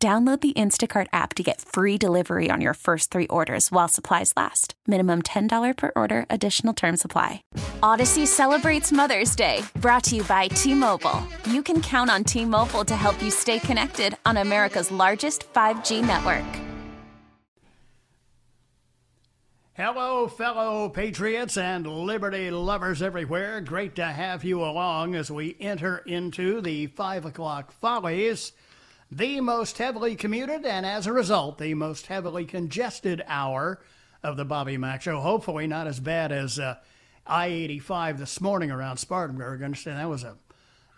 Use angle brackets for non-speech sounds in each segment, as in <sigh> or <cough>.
Download the Instacart app to get free delivery on your first three orders while supplies last. Minimum $10 per order, additional term supply. Odyssey celebrates Mother's Day, brought to you by T Mobile. You can count on T Mobile to help you stay connected on America's largest 5G network. Hello, fellow patriots and liberty lovers everywhere. Great to have you along as we enter into the 5 o'clock follies the most heavily commuted and as a result, the most heavily congested hour of the Bobby Mack Show. Hopefully, not as bad as uh, I 85 this morning around Spartanburg. Understand that was a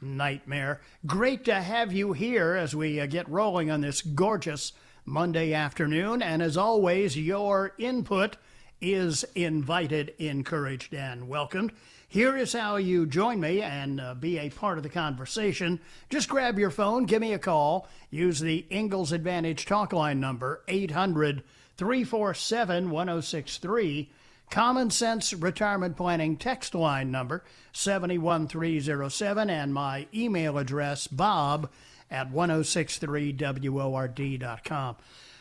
nightmare. Great to have you here as we uh, get rolling on this gorgeous Monday afternoon. And as always, your input is invited, encouraged, and welcomed. Here is how you join me and uh, be a part of the conversation. Just grab your phone, give me a call. Use the Ingalls Advantage talk line number, 800 347 1063. Common Sense Retirement Planning text line number, 71307, and my email address, bob at 1063word.com.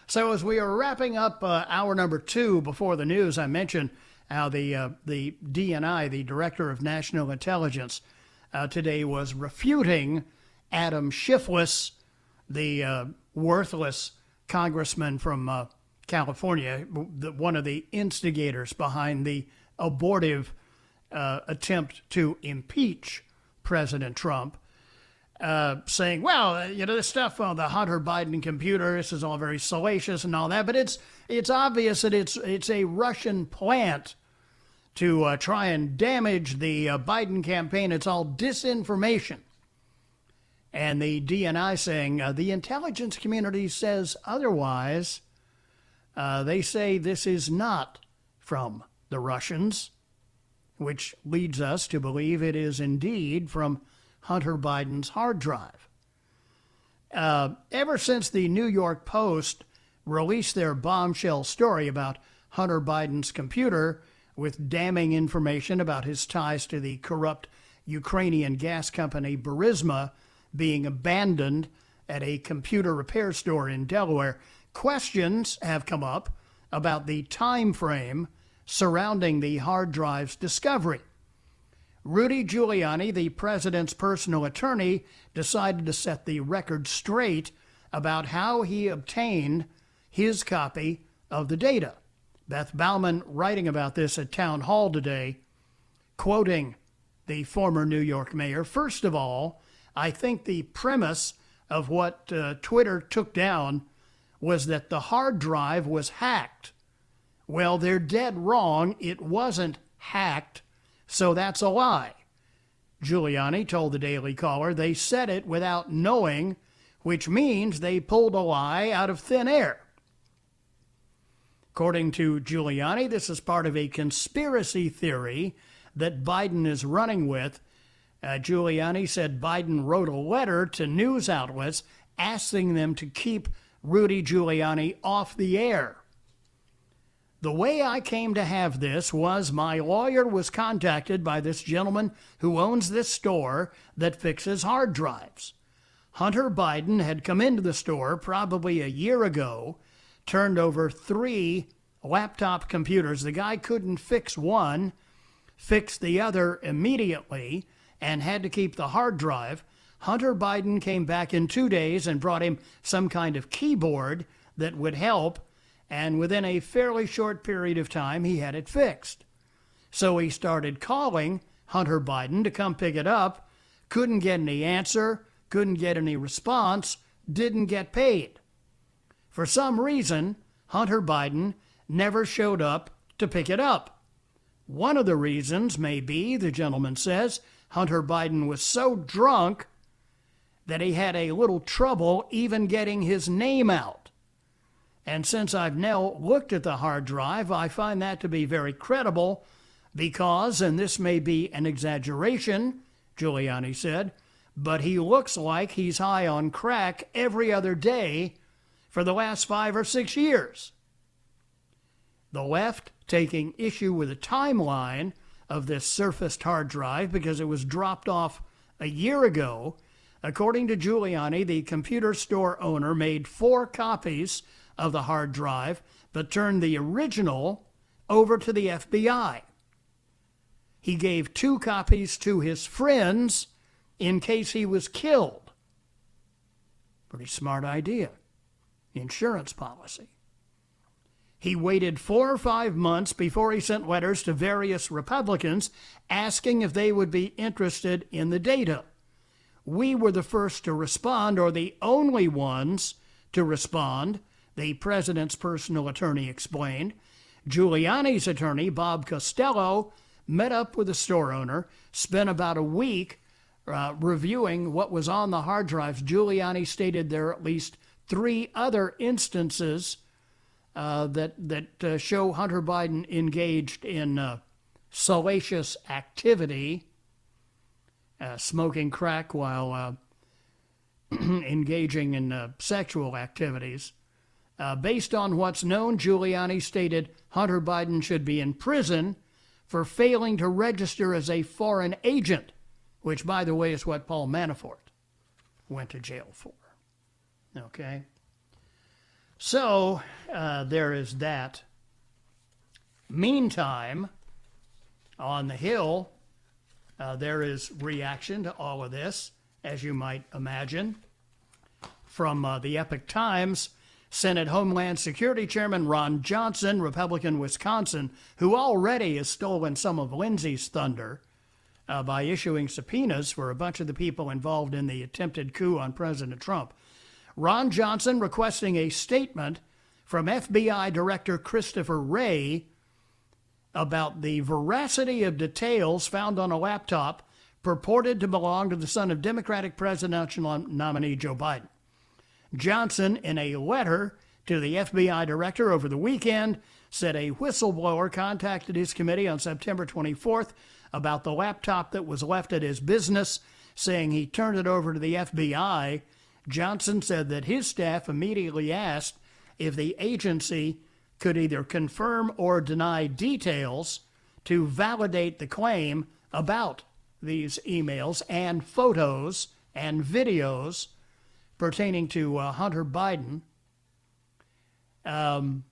So, as we are wrapping up uh, hour number two before the news, I mentioned how the uh, the DNI, the Director of National Intelligence, uh, today was refuting Adam Shifless, the uh, worthless congressman from uh, California, one of the instigators behind the abortive uh, attempt to impeach President Trump. Uh, saying, well, you know, this stuff on the Hunter Biden computer, this is all very salacious and all that, but it's it's obvious that it's it's a Russian plant to uh, try and damage the uh, Biden campaign. It's all disinformation. And the DNI saying uh, the intelligence community says otherwise. Uh, they say this is not from the Russians, which leads us to believe it is indeed from Hunter Biden's hard drive. Uh, ever since the New York Post released their bombshell story about Hunter Biden's computer, with damning information about his ties to the corrupt Ukrainian gas company Burisma being abandoned at a computer repair store in Delaware. Questions have come up about the time frame surrounding the hard drive's discovery. Rudy Giuliani, the president's personal attorney, decided to set the record straight about how he obtained his copy of the data. Beth Baumann writing about this at Town Hall today, quoting the former New York mayor. First of all, I think the premise of what uh, Twitter took down was that the hard drive was hacked. Well, they're dead wrong. It wasn't hacked, so that's a lie. Giuliani told the Daily Caller they said it without knowing, which means they pulled a lie out of thin air. According to Giuliani, this is part of a conspiracy theory that Biden is running with. Uh, Giuliani said Biden wrote a letter to news outlets asking them to keep Rudy Giuliani off the air. The way I came to have this was my lawyer was contacted by this gentleman who owns this store that fixes hard drives. Hunter Biden had come into the store probably a year ago turned over three laptop computers. The guy couldn't fix one, fixed the other immediately, and had to keep the hard drive. Hunter Biden came back in two days and brought him some kind of keyboard that would help, and within a fairly short period of time, he had it fixed. So he started calling Hunter Biden to come pick it up, couldn't get any answer, couldn't get any response, didn't get paid. For some reason, Hunter Biden never showed up to pick it up. One of the reasons may be, the gentleman says, Hunter Biden was so drunk that he had a little trouble even getting his name out. And since I've now looked at the hard drive, I find that to be very credible because, and this may be an exaggeration, Giuliani said, but he looks like he's high on crack every other day for the last five or six years. The left taking issue with the timeline of this surfaced hard drive because it was dropped off a year ago. According to Giuliani, the computer store owner made four copies of the hard drive but turned the original over to the FBI. He gave two copies to his friends in case he was killed. Pretty smart idea. Insurance policy. He waited four or five months before he sent letters to various Republicans asking if they would be interested in the data. We were the first to respond, or the only ones to respond, the president's personal attorney explained. Giuliani's attorney, Bob Costello, met up with the store owner, spent about a week uh, reviewing what was on the hard drives. Giuliani stated there are at least three other instances that that uh, show Hunter Biden engaged in uh, salacious activity, uh, smoking crack while uh, <clears throat> engaging in sexual activities. based on what's known, Giuliani stated Hunter Biden should be in prison for failing to register as a foreign agent, which, by the way, is what Paul Manafort went to jail for. Okay? So uh, there is that. Meantime, on the Hill, uh, there is reaction to all of this, as you might imagine. From uh, the Epoch Times, Senate Homeland Security Chairman Ron Johnson, Republican Wisconsin, who already has stolen some of Lindsey's thunder uh, by issuing subpoenas for a bunch of the people involved in the attempted coup on President Trump. Ron Johnson requesting a statement from FBI Director Christopher Wray about the veracity of details found on a laptop purported to belong to the son of Democratic presidential nominee Joe Biden. Johnson, in a letter to the FBI director over the weekend, said a whistleblower contacted his committee on September 24th about the laptop that was left at his business, saying he turned it over to the FBI Johnson said that his staff immediately asked if the agency could either confirm or deny details to validate the claim about these emails and photos and videos pertaining to uh, Hunter Biden. Um,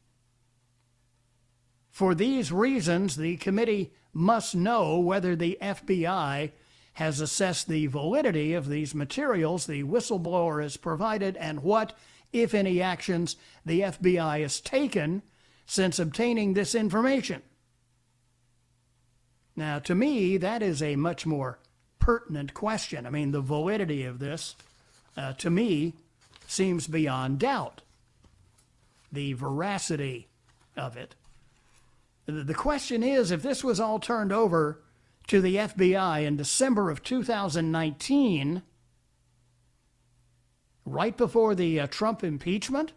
for these reasons, the committee must know whether the FBI has assessed the validity of these materials the whistleblower has provided and what, if any, actions the FBI has taken since obtaining this information. Now, to me, that is a much more pertinent question. I mean, the validity of this, uh, to me, seems beyond doubt. The veracity of it. The question is if this was all turned over to the FBI in December of 2019, right before the uh, Trump impeachment,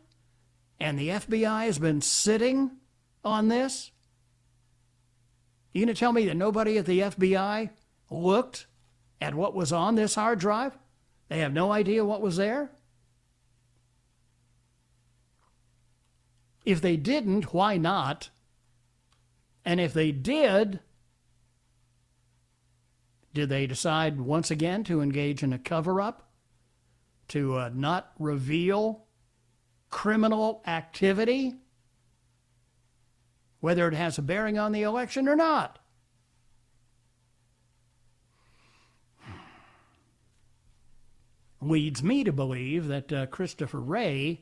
and the FBI has been sitting on this? You going to tell me that nobody at the FBI looked at what was on this hard drive? They have no idea what was there? If they didn't, why not? And if they did, did they decide once again to engage in a cover up? To uh, not reveal criminal activity? Whether it has a bearing on the election or not? Leads me to believe that uh, Christopher Wray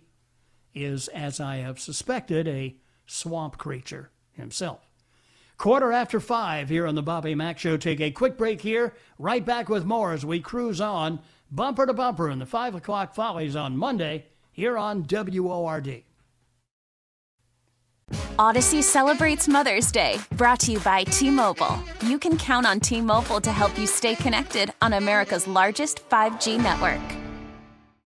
is, as I have suspected, a swamp creature himself. Quarter after five here on the Bobby Mack Show. Take a quick break here. Right back with more as we cruise on bumper to bumper in the five o'clock follies on Monday here on WORD. Odyssey celebrates Mother's Day, brought to you by T Mobile. You can count on T Mobile to help you stay connected on America's largest 5G network.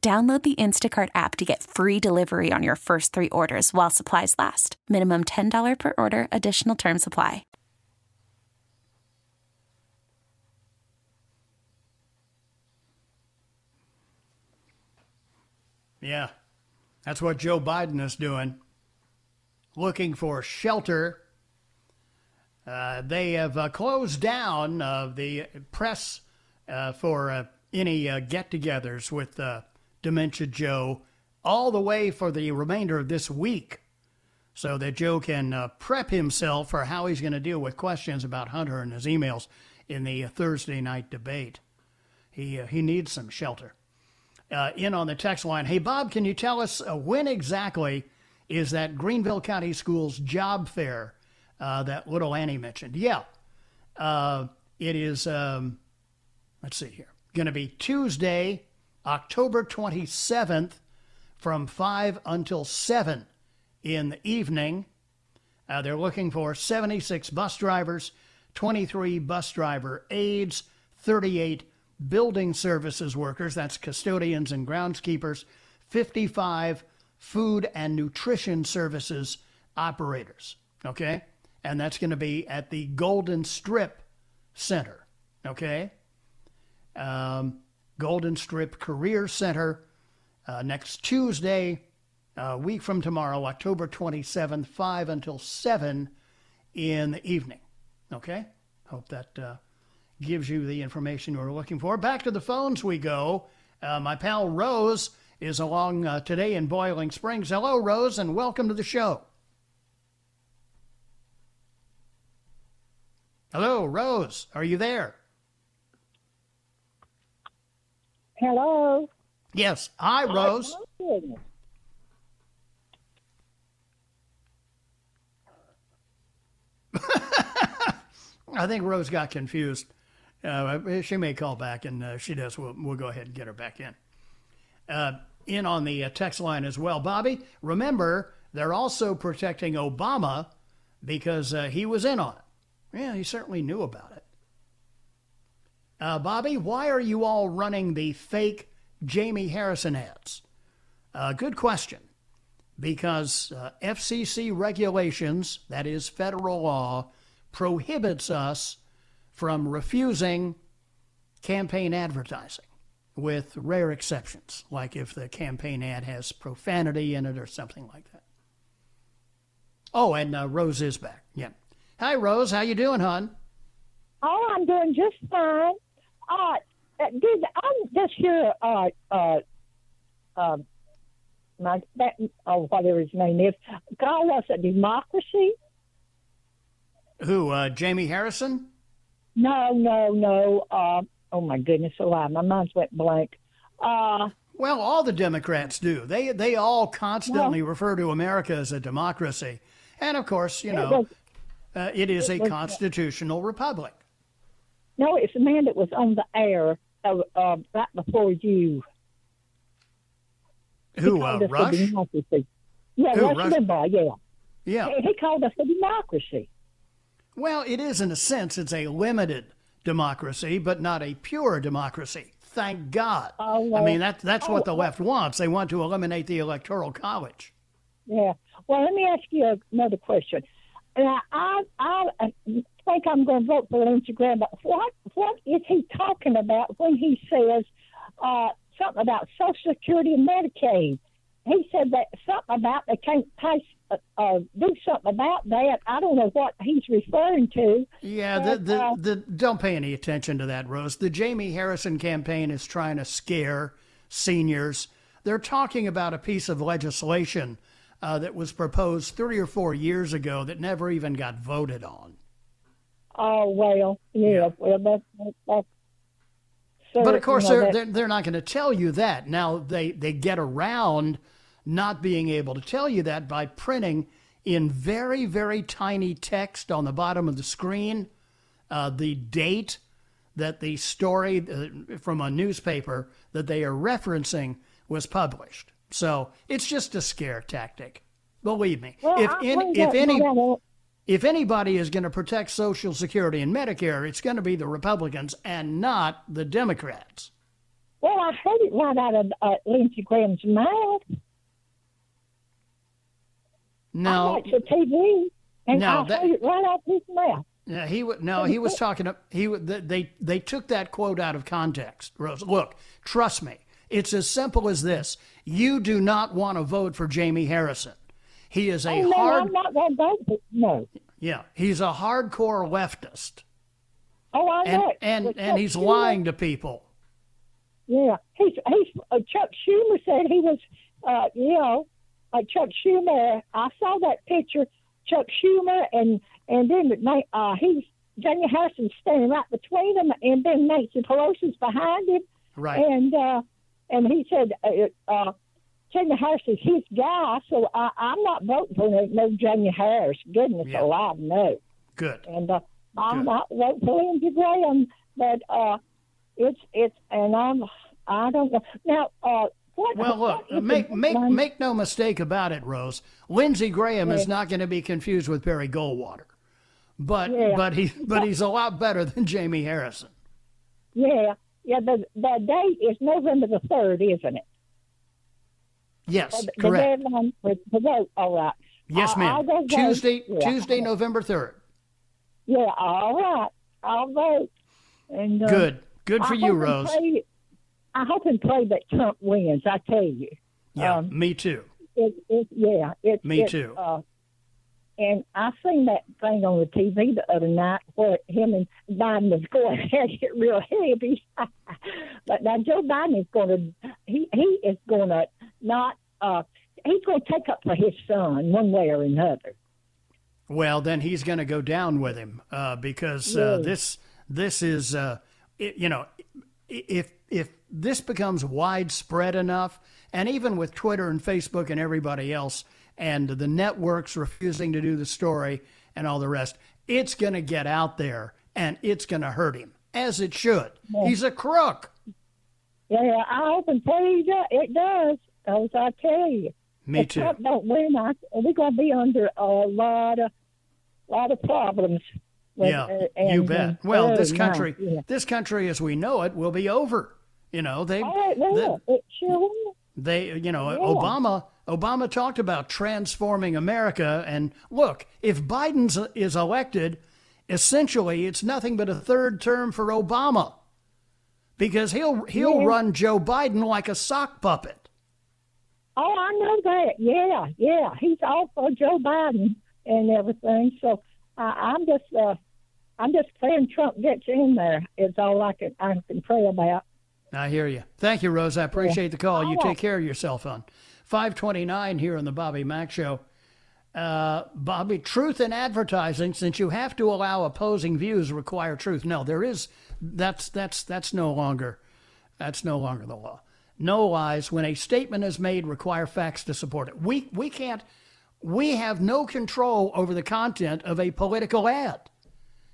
Download the Instacart app to get free delivery on your first three orders while supplies last. Minimum $10 per order, additional term supply. Yeah, that's what Joe Biden is doing. Looking for shelter. Uh, they have uh, closed down uh, the press uh, for uh, any uh, get togethers with Dementia Joe all the way for the remainder of this week so that Joe can uh, prep himself for how he's going to deal with questions about Hunter and his emails in the Thursday night debate. He, uh, he needs some shelter. Uh, in on the text line, hey, Bob, can you tell us uh, when exactly is that Greenville County Schools job fair uh, that little Annie mentioned? Yeah, uh, it is, um, let's see here, going to be Tuesday, October 27th from 5 until 7 in the evening. Uh, they're looking for 76 bus drivers, 23 bus driver aides, 38 building services workers, that's custodians and groundskeepers, 55 food and nutrition services operators. Okay? And that's going to be at the Golden Strip Center. Okay? Um, Golden Strip Career Center uh, next Tuesday, a week from tomorrow, October 27th, 5 until 7 in the evening. Okay? Hope that uh, gives you the information you were looking for. Back to the phones we go. Uh, my pal Rose is along uh, today in Boiling Springs. Hello, Rose, and welcome to the show. Hello, Rose. Are you there? Hello. Yes. Hi, Rose. <laughs> I think Rose got confused. Uh, she may call back, and uh, she does. We'll, we'll go ahead and get her back in. Uh, in on the uh, text line as well. Bobby, remember, they're also protecting Obama because uh, he was in on it. Yeah, he certainly knew about it. Uh, Bobby, why are you all running the fake Jamie Harrison ads? Uh, good question. Because uh, FCC regulations, that is federal law, prohibits us from refusing campaign advertising, with rare exceptions, like if the campaign ad has profanity in it or something like that. Oh, and uh, Rose is back. Yeah. Hi, Rose. How you doing, hon? Oh, I'm doing just fine. Uh, did I'm just here. Uh, uh, uh, my that, oh, whatever his name is, call us a democracy. Who? Uh, Jamie Harrison? No, no, no. Uh, oh my goodness, alive! My mind's went blank. Uh, well, all the Democrats do. They they all constantly well, refer to America as a democracy, and of course, you know, was, uh, it is it a was, constitutional republic. No, it's the man that was on the air uh, uh, right before you. Who, uh, Rush? Yeah, Who, Rush, Rush Limbaugh, yeah. Yeah. He, he called us a democracy. Well, it is in a sense. It's a limited democracy, but not a pure democracy. Thank God. Oh, well, I mean, that, that's oh, what the left wants. They want to eliminate the Electoral College. Yeah. Well, let me ask you another question. Now, I, I, think I'm going to vote for Lindsey Graham. But what what is he talking about when he says uh, something about Social Security and Medicaid? He said that something about they can't pay, uh, uh, do something about that. I don't know what he's referring to. Yeah, but, the, the, uh, the, don't pay any attention to that, Rose. The Jamie Harrison campaign is trying to scare seniors. They're talking about a piece of legislation uh, that was proposed three or four years ago that never even got voted on. Oh well, yeah. yeah. Well, that, that, So, but of course, you know, they're, they're they're not going to tell you that. Now they they get around not being able to tell you that by printing in very very tiny text on the bottom of the screen uh, the date that the story uh, from a newspaper that they are referencing was published. So it's just a scare tactic. Believe me. Well, if I any, if any if anybody is going to protect Social Security and Medicare, it's going to be the Republicans and not the Democrats. Well, I heard it right out of uh, Lindsey Graham's mouth. No, I No, watched the TV, and No, I that- heard it right out his mouth. Yeah, he wa- no, he was talking. He they they took that quote out of context. Rose, look, trust me, it's as simple as this: you do not want to vote for Jamie Harrison. He is a Oh, no, hard, I'm not vote for No. yeah, he's a hardcore leftist, Oh, I and know. and and he's Schumer- lying to people. Yeah, he's he's uh, Chuck Schumer said he was, uh, you know, uh, Chuck Schumer. I saw that picture, Chuck Schumer, and and then the, uh, he's Daniel Harrison standing right between them, and then Nancy Pelosi's behind him, Right. and uh, and he said, uh, uh, Daniel Harrison's his guy, so I, I'm not voting for no, no Daniel Harris. Goodness Yeah. alive, no. Good. And uh, I'm Good. not voting for Lindsey Graham, but uh, it's it's and I'm I don't know now. Uh, what, Well, look, make make make no mistake about it, Rose. Lindsey Graham is not going to be confused with Barry Goldwater, but Yeah. but he but he's a <laughs> lot better than Jamie Harrison. Yeah, yeah. The the date is November the third, isn't it? Yes, the, correct. The deadline for the vote. All right. Yes, I- I'll ma'am. go vote. Tuesday, Yeah. Tuesday, November third. Yeah. All right. I'll vote. And uh, Good, good for hope you, Rose. Pray, I hope and pray that Trump wins. I tell you. Yeah, um, me too. It, it, yeah. It, Me it, too. Uh, and I seen that thing on the TV the other night where him and Biden was going <laughs> at it real heavy. <laughs> but now Joe Biden is going to he he is going to not uh he's going to take up for his son one way or another. Well, then he's going to go down with him uh, because uh, Yeah. this this is uh, it, you know if if this becomes widespread enough, and even with Twitter and Facebook and everybody else, and the networks refusing to do the story and all the rest, it's going to get out there and it's going to hurt him as it should. He's a crook. Yeah, I hope and pray it does. Because I tell you, Me if too. Trump don't win, I, we're going to be under a lot of lot of problems. with- Yeah, uh, and, you bet. uh, Well, oh, this my, country, yeah. this country as we know it, will be over. You know, they, Oh, it will. it sure will. they, you know, Yeah. Obama, Obama talked about transforming America. And look, if Biden is elected, essentially it's nothing but a third term for Obama, because he'll he'll Yeah. run Joe Biden like a sock puppet. Oh, I know that. Yeah, yeah. He's all for Joe Biden and everything. So I, I'm just, uh, I'm just praying Trump gets in there. Is all I can, I can pray about. I hear you. Thank you, Rose. I appreciate the call. You take care of yourself on 529 here on the Bobby Mack Show. Uh, Bobby, truth in advertising, since you have to allow opposing views require truth. No, there is that's that's that's no longer that's no longer the law. No lies when a statement is made require facts to support it. We we can't we have no control over the content of a political ad.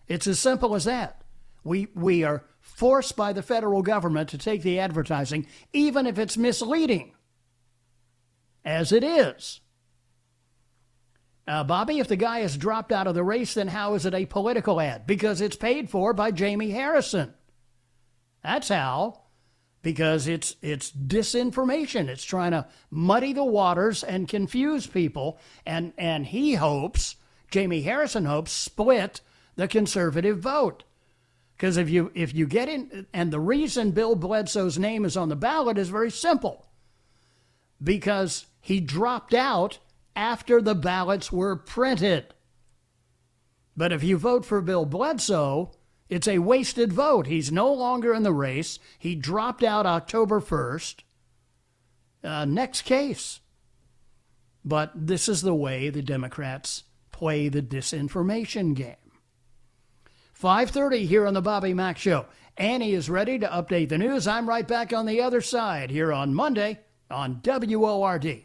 It's as simple as that. We we are forced by the federal government to take the advertising, even if it's misleading, as it is. Uh, Bobby, if the guy has dropped out of the race, then how is it a political ad? Because it's paid for by Jamie Harrison. That's how. Because it's it's disinformation. It's trying to muddy the waters and confuse people. And and he hopes, Jamie Harrison hopes, split the conservative vote. Because if you if you get in, and the reason Bill Bledsoe's name is on the ballot is very simple. Because he dropped out after the ballots were printed. But if you vote for Bill Bledsoe, it's a wasted vote. He's no longer in the race. He dropped out October 1st. Uh, next case. But this is the way the Democrats play the disinformation game. 5:30 here on the Bobby Mack show. Annie is ready to update the news. I'm right back on the other side here on Monday on WORD.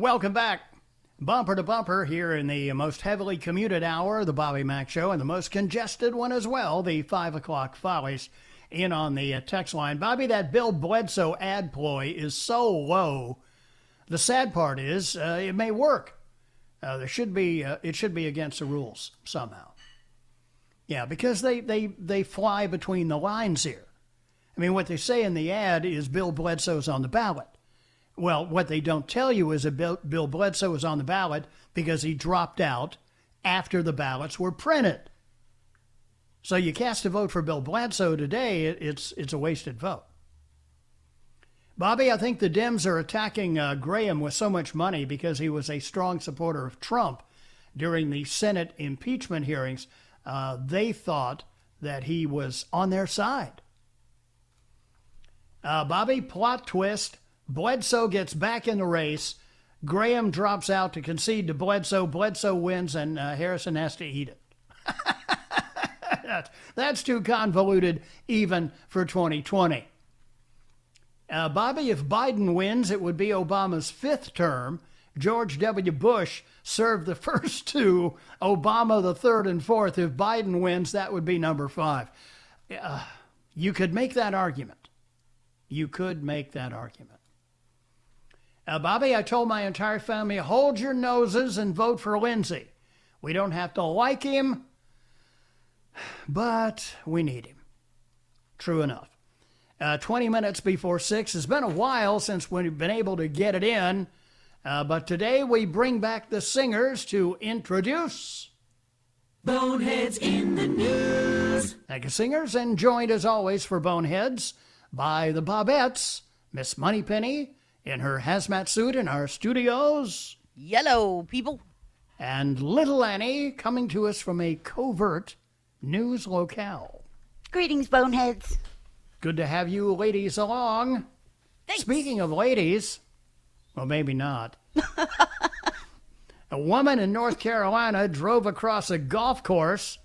Welcome back. Bumper to bumper here in the most heavily commuted hour, the Bobby Mack Show, and the most congested one as well, the 5 o'clock follies in on the uh, text line. Bobby, that Bill Bledsoe ad ploy is so low. The sad part is uh, it may work. Uh, there should be uh, it should be against the rules somehow. Yeah, because they, they, they fly between the lines here. I mean, what they say in the ad is Bill Bledsoe's on the ballot. Well, what they don't tell you is that Bill, Bill Bledsoe was on the ballot because he dropped out after the ballots were printed. So you cast a vote for Bill Bledsoe today, it's, it's a wasted vote. Bobby, I think the Dems are attacking uh, Graham with so much money because he was a strong supporter of Trump during the Senate impeachment hearings. Uh, they thought that he was on their side. Uh, Bobby, plot twist Bledsoe gets back in the race. Graham drops out to concede to Bledsoe. Bledsoe wins, and uh, Harrison has to eat it. <laughs> that's, too convoluted even for 2020. Uh, Bobby, if Biden wins, it would be Obama's fifth term. George W. Bush served the <laughs> first two, Obama the third and fourth. If Biden wins, that would be number five. Uh, you could make that argument. You could make that argument. Uh, Bobby, I told my entire family, hold your noses and vote for Lindsey. We don't have to like him, but we need him. True enough. Uh, 20 minutes before 6 has been a while since we've been able to get it in, uh, but today we bring back the singers to introduce. Boneheads in the News. Thank you, singers, and joined as always for Boneheads by the Bobettes, Miss Moneypenny, in her hazmat suit in our studios. Yellow, people. And little Annie coming to us from a covert news locale. Greetings, boneheads. Good to have you ladies along. Thanks. Speaking of ladies, well, maybe not. <laughs> a woman in North Carolina drove across a golf course,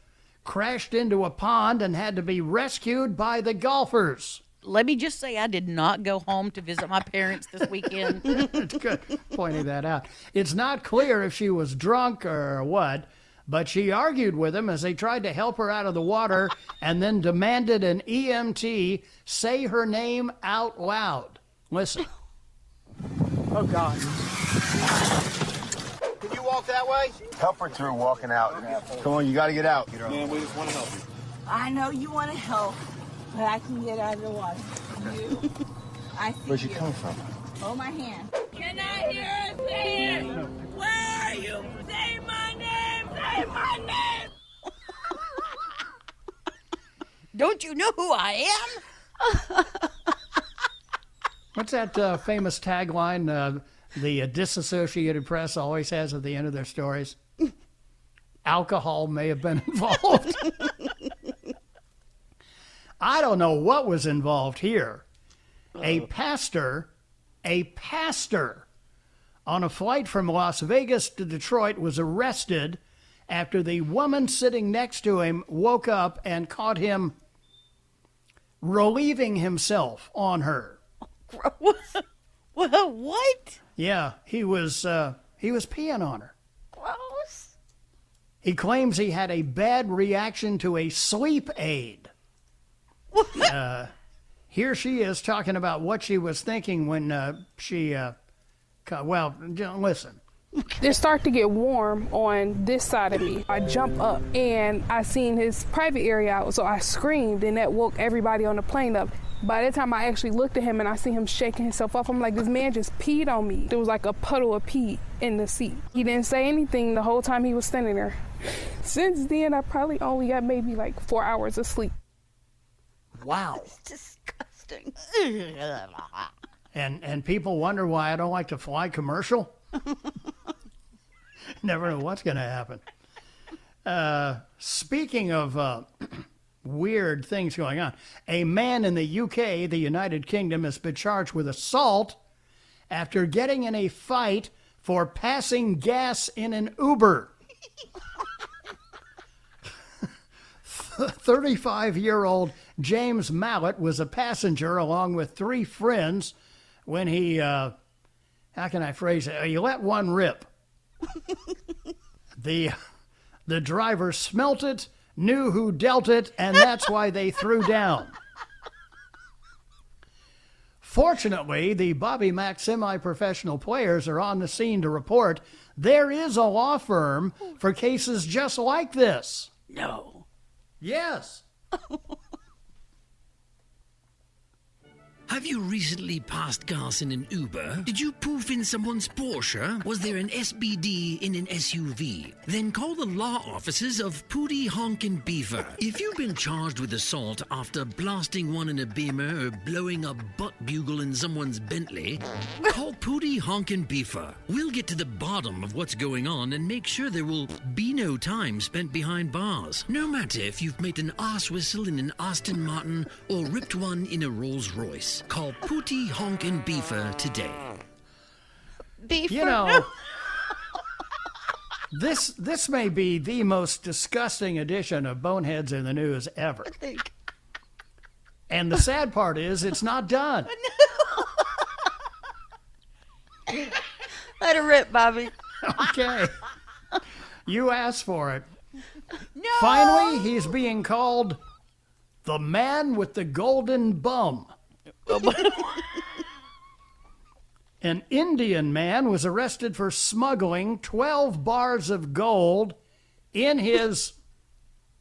crashed into a pond, and had to be rescued by the golfers let me just say I did not go home to visit my parents this weekend. <laughs> good pointing that out. It's not clear if she was drunk or what, but she argued with him as they tried to help her out of the water and then demanded an EMT say her name out loud. Listen. Oh, God. Can you walk that way? Help her through walking out. Come on, you got to get out. Man, we just want to help you. I know you want to help but I can get out of the water. You, I see Where's she you. coming from? Hold my hand. Can I hear a say it? Where are you? Say my name! Say my name! <laughs> Don't you know who I am? <laughs> What's that uh, famous tagline uh, the uh, disassociated press always has at the end of their stories? <laughs> Alcohol may have been involved. I don't know what was involved here. A pastor, a pastor on a flight from Las Vegas to Detroit was arrested after the woman sitting next to him woke up and caught him relieving himself on her. <laughs> What? Yeah, he was uh, he was peeing on her. Gross. He claims he had a bad reaction to a sleep aid. Uh, <laughs> here she is talking about what she was thinking when uh, she. Uh, well, listen. It start to get warm on this side of me. I jump up and I seen his private area out, so I screamed and that woke everybody on the plane up. By the time I actually looked at him and I see him shaking himself off, I'm like, this man just peed on me. There was like a puddle of pee in the seat. He didn't say anything the whole time he was standing there. Since then, I probably only got maybe like four hours of sleep. Wow. <laughs> It's Disgusting. <laughs> And and people wonder why I don't like to fly commercial. <laughs> Never know what's going to happen. Uh, speaking of uh, <clears throat> weird things going on, a man in the UK, the United Kingdom, has been charged with assault after getting in a fight for passing gas in an Uber. 35 year old James Mallett was a passenger along with three friends when he, uh, how can I phrase it? He let one rip. the, the driver smelt it, knew who dealt it, and that's why they threw down. Fortunately, the Bobby Mack semi professional players are on the scene to report there is a law firm for cases just like this. No. Yes. <laughs> Have you recently passed gas in an Uber? Did you poof in someone's Porsche? Was there an SBD in an SUV? Then call the law offices of Pooty Honkin' Beaver. If you've been charged with assault after blasting one in a Beamer or blowing a butt bugle in someone's Bentley, call Pooty Honkin' Beaver. We'll get to the bottom of what's going on and make sure there will be no time spent behind bars. No matter if you've made an arse whistle in an Aston Martin or ripped one in a Rolls Royce. Call Pooty Honkin' Beaver today. Beef. You know, <laughs> this this may be the most disgusting edition of Boneheads in the News ever. I think. And the sad part is, it's not done. <laughs> Let her rip, Bobby. Okay. You asked for it. No. Finally, he's being called the man with the golden bum. <laughs> An Indian man was arrested for smuggling 12 bars of gold in his,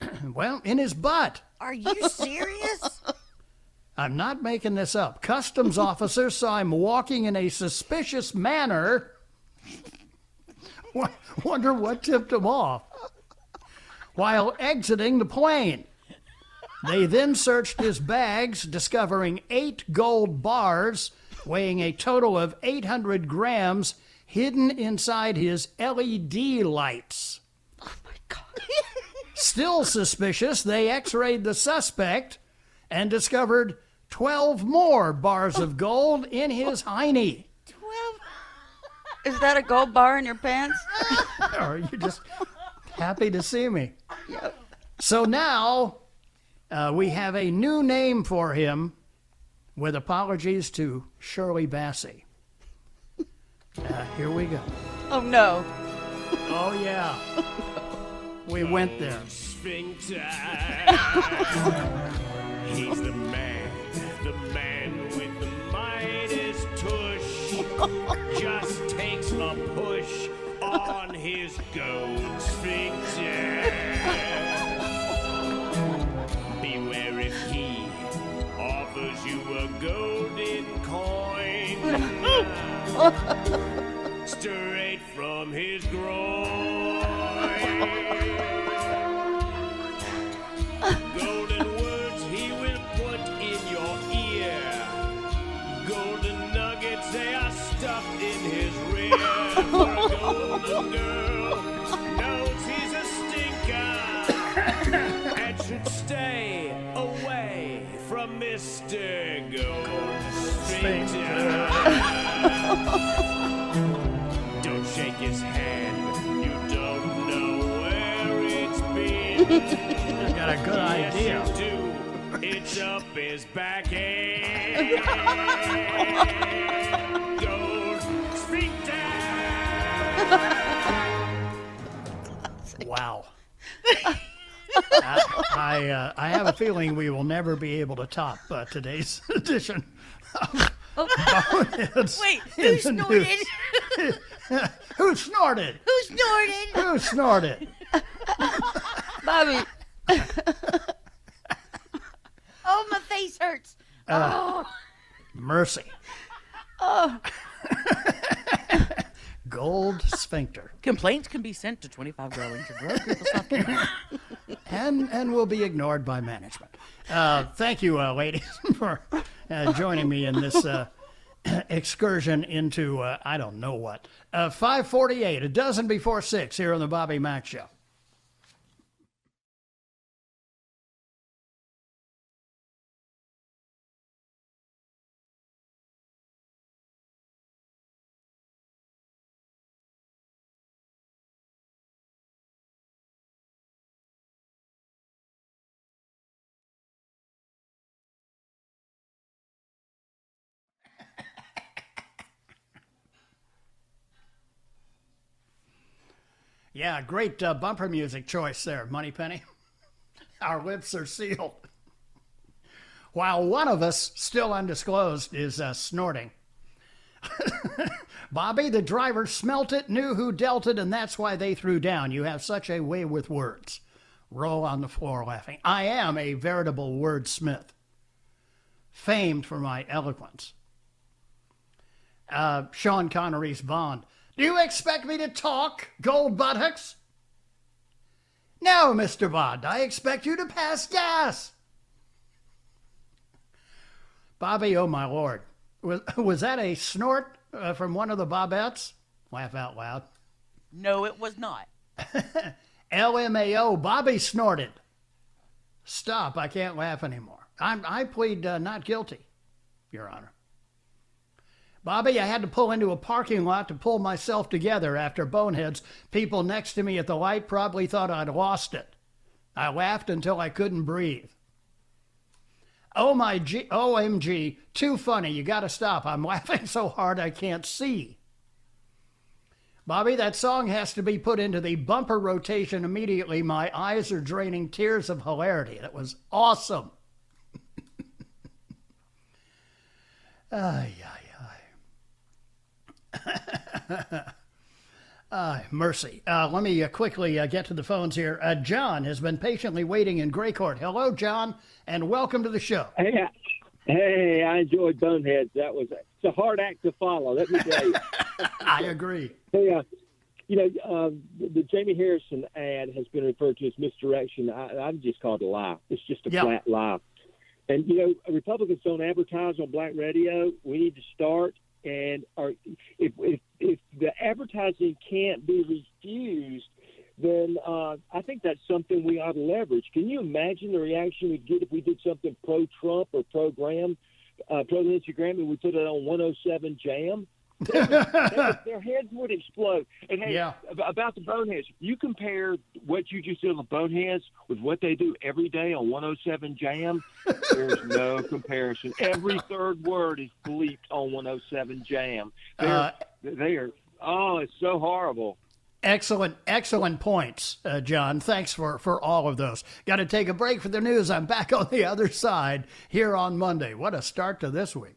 <clears throat> well, in his butt. Are you serious? <laughs> I'm not making this up. Customs officers saw him walking in a suspicious manner. <laughs> Wonder what tipped him off. While exiting the plane. They then searched his bags, discovering eight gold bars weighing a total of 800 grams hidden inside his LED lights. oh my god. <laughs> Still suspicious, they x rayed the suspect and discovered 12 more bars of gold in his hiney. Twelve. Is that a gold bar in your pants? or <laughs> Are you just happy to see me? Yep. So now uh, we have a new name for him with apologies to Shirley Bassey. Uh, here we go. Oh no. Oh, yeah. We went there. Sphincter. He's the man, the man with the Midas tush. Just takes a push on his gold sphincter. You a golden coin. <laughs> Straight from his groin. Golden words he will put in your ear. Golden nuggets, they are stuffed in his rear. <laughs> from Mr. Gold Sphincter. Don't shake his hand, you don't know where it's been. <laughs> He's got a good idea. Yes, you do. It's up his back end. Gold sphincter. Wow. <laughs> I I, uh, I have a feeling we will never be able to top uh, today's <laughs> edition. of <laughs> Boneheads Wait, in who the snorted? news. <laughs> who snorted? Who snorted? Who snorted? Bobby. Oh, my face hurts. Uh, oh. Mercy. Oh. Gold sphincter. <laughs> Complaints can be sent to 25 Growing to Grow. People South Carolina. and and will be ignored by management. Uh, thank you, uh, ladies, <laughs> for uh, joining me in this uh, <clears throat> excursion into uh, I don't know what. Uh, Five forty-eight, a dozen before six, here on the Bobby Mack Show. Yeah, great uh, bumper music choice there, Moneypenny. <laughs> Our lips are sealed. While one of us, still undisclosed, is uh, snorting. <laughs> Bobby, the driver, smelt it, knew who dealt it, and that's why they threw down. You have such a way with words. Roll on the floor laughing. I am a veritable wordsmith, famed for my eloquence. Uh, Sean Connery's Bond. Do you expect me to talk, gold buttocks? No, Mr. Bond, I expect you to pass gas. Bobby, oh my lord. Was, was that a snort uh, from one of the Bobettes? Laugh out loud. No, it was not. <laughs> LMAO, Bobby snorted. Stop, I can't laugh anymore. I'm, I plead uh, not guilty, Your Honor. Bobby, I had to pull into a parking lot to pull myself together after Boneheads. People next to me at the light probably thought I'd lost it. I laughed until I couldn't breathe. Oh my G- OMG, too funny. You gotta stop. I'm <laughs> laughing so hard I can't see. Bobby, that song has to be put into the bumper rotation immediately. My eyes are draining tears of hilarity. That was awesome. <laughs> Ay, ay, ay. <laughs> Ay, mercy. Uh, let me uh, quickly uh, get to the phones here. Uh, John has been patiently waiting in Gray Court. Hello, John, and welcome to the show. Hey, I- hey, I enjoyed Boneheads. That was it's a hard act to follow. Let me tell you. I agree. Hey, uh, you know, uh, the, the Jamie Harrison ad has been referred to as misdirection. I, I've just called it a lie. It's just a Yeah. flat lie. And you know, Republicans don't advertise on black radio. We need to start. And if, if if the advertising can't be refused, then uh, I think that's something we ought to leverage. Can you imagine the reaction we'd get if we did something pro Trump or pro Graham, uh, pro Lindsey Graham, and we put it on 107 Jam? <laughs> Their heads would explode. And hey, Yeah. about the boneheads, you compare what you just did on the boneheads with what they do every day on 107 Jam. There's <laughs> no comparison. Every third word is bleeped on 107 Jam. They're, Uh, they are. Oh, it's so horrible. Excellent, excellent points, uh, John. Thanks for, for all of those. Got to take a break for the news. I'm back <laughs> on the other side here on Monday. What a start to this week.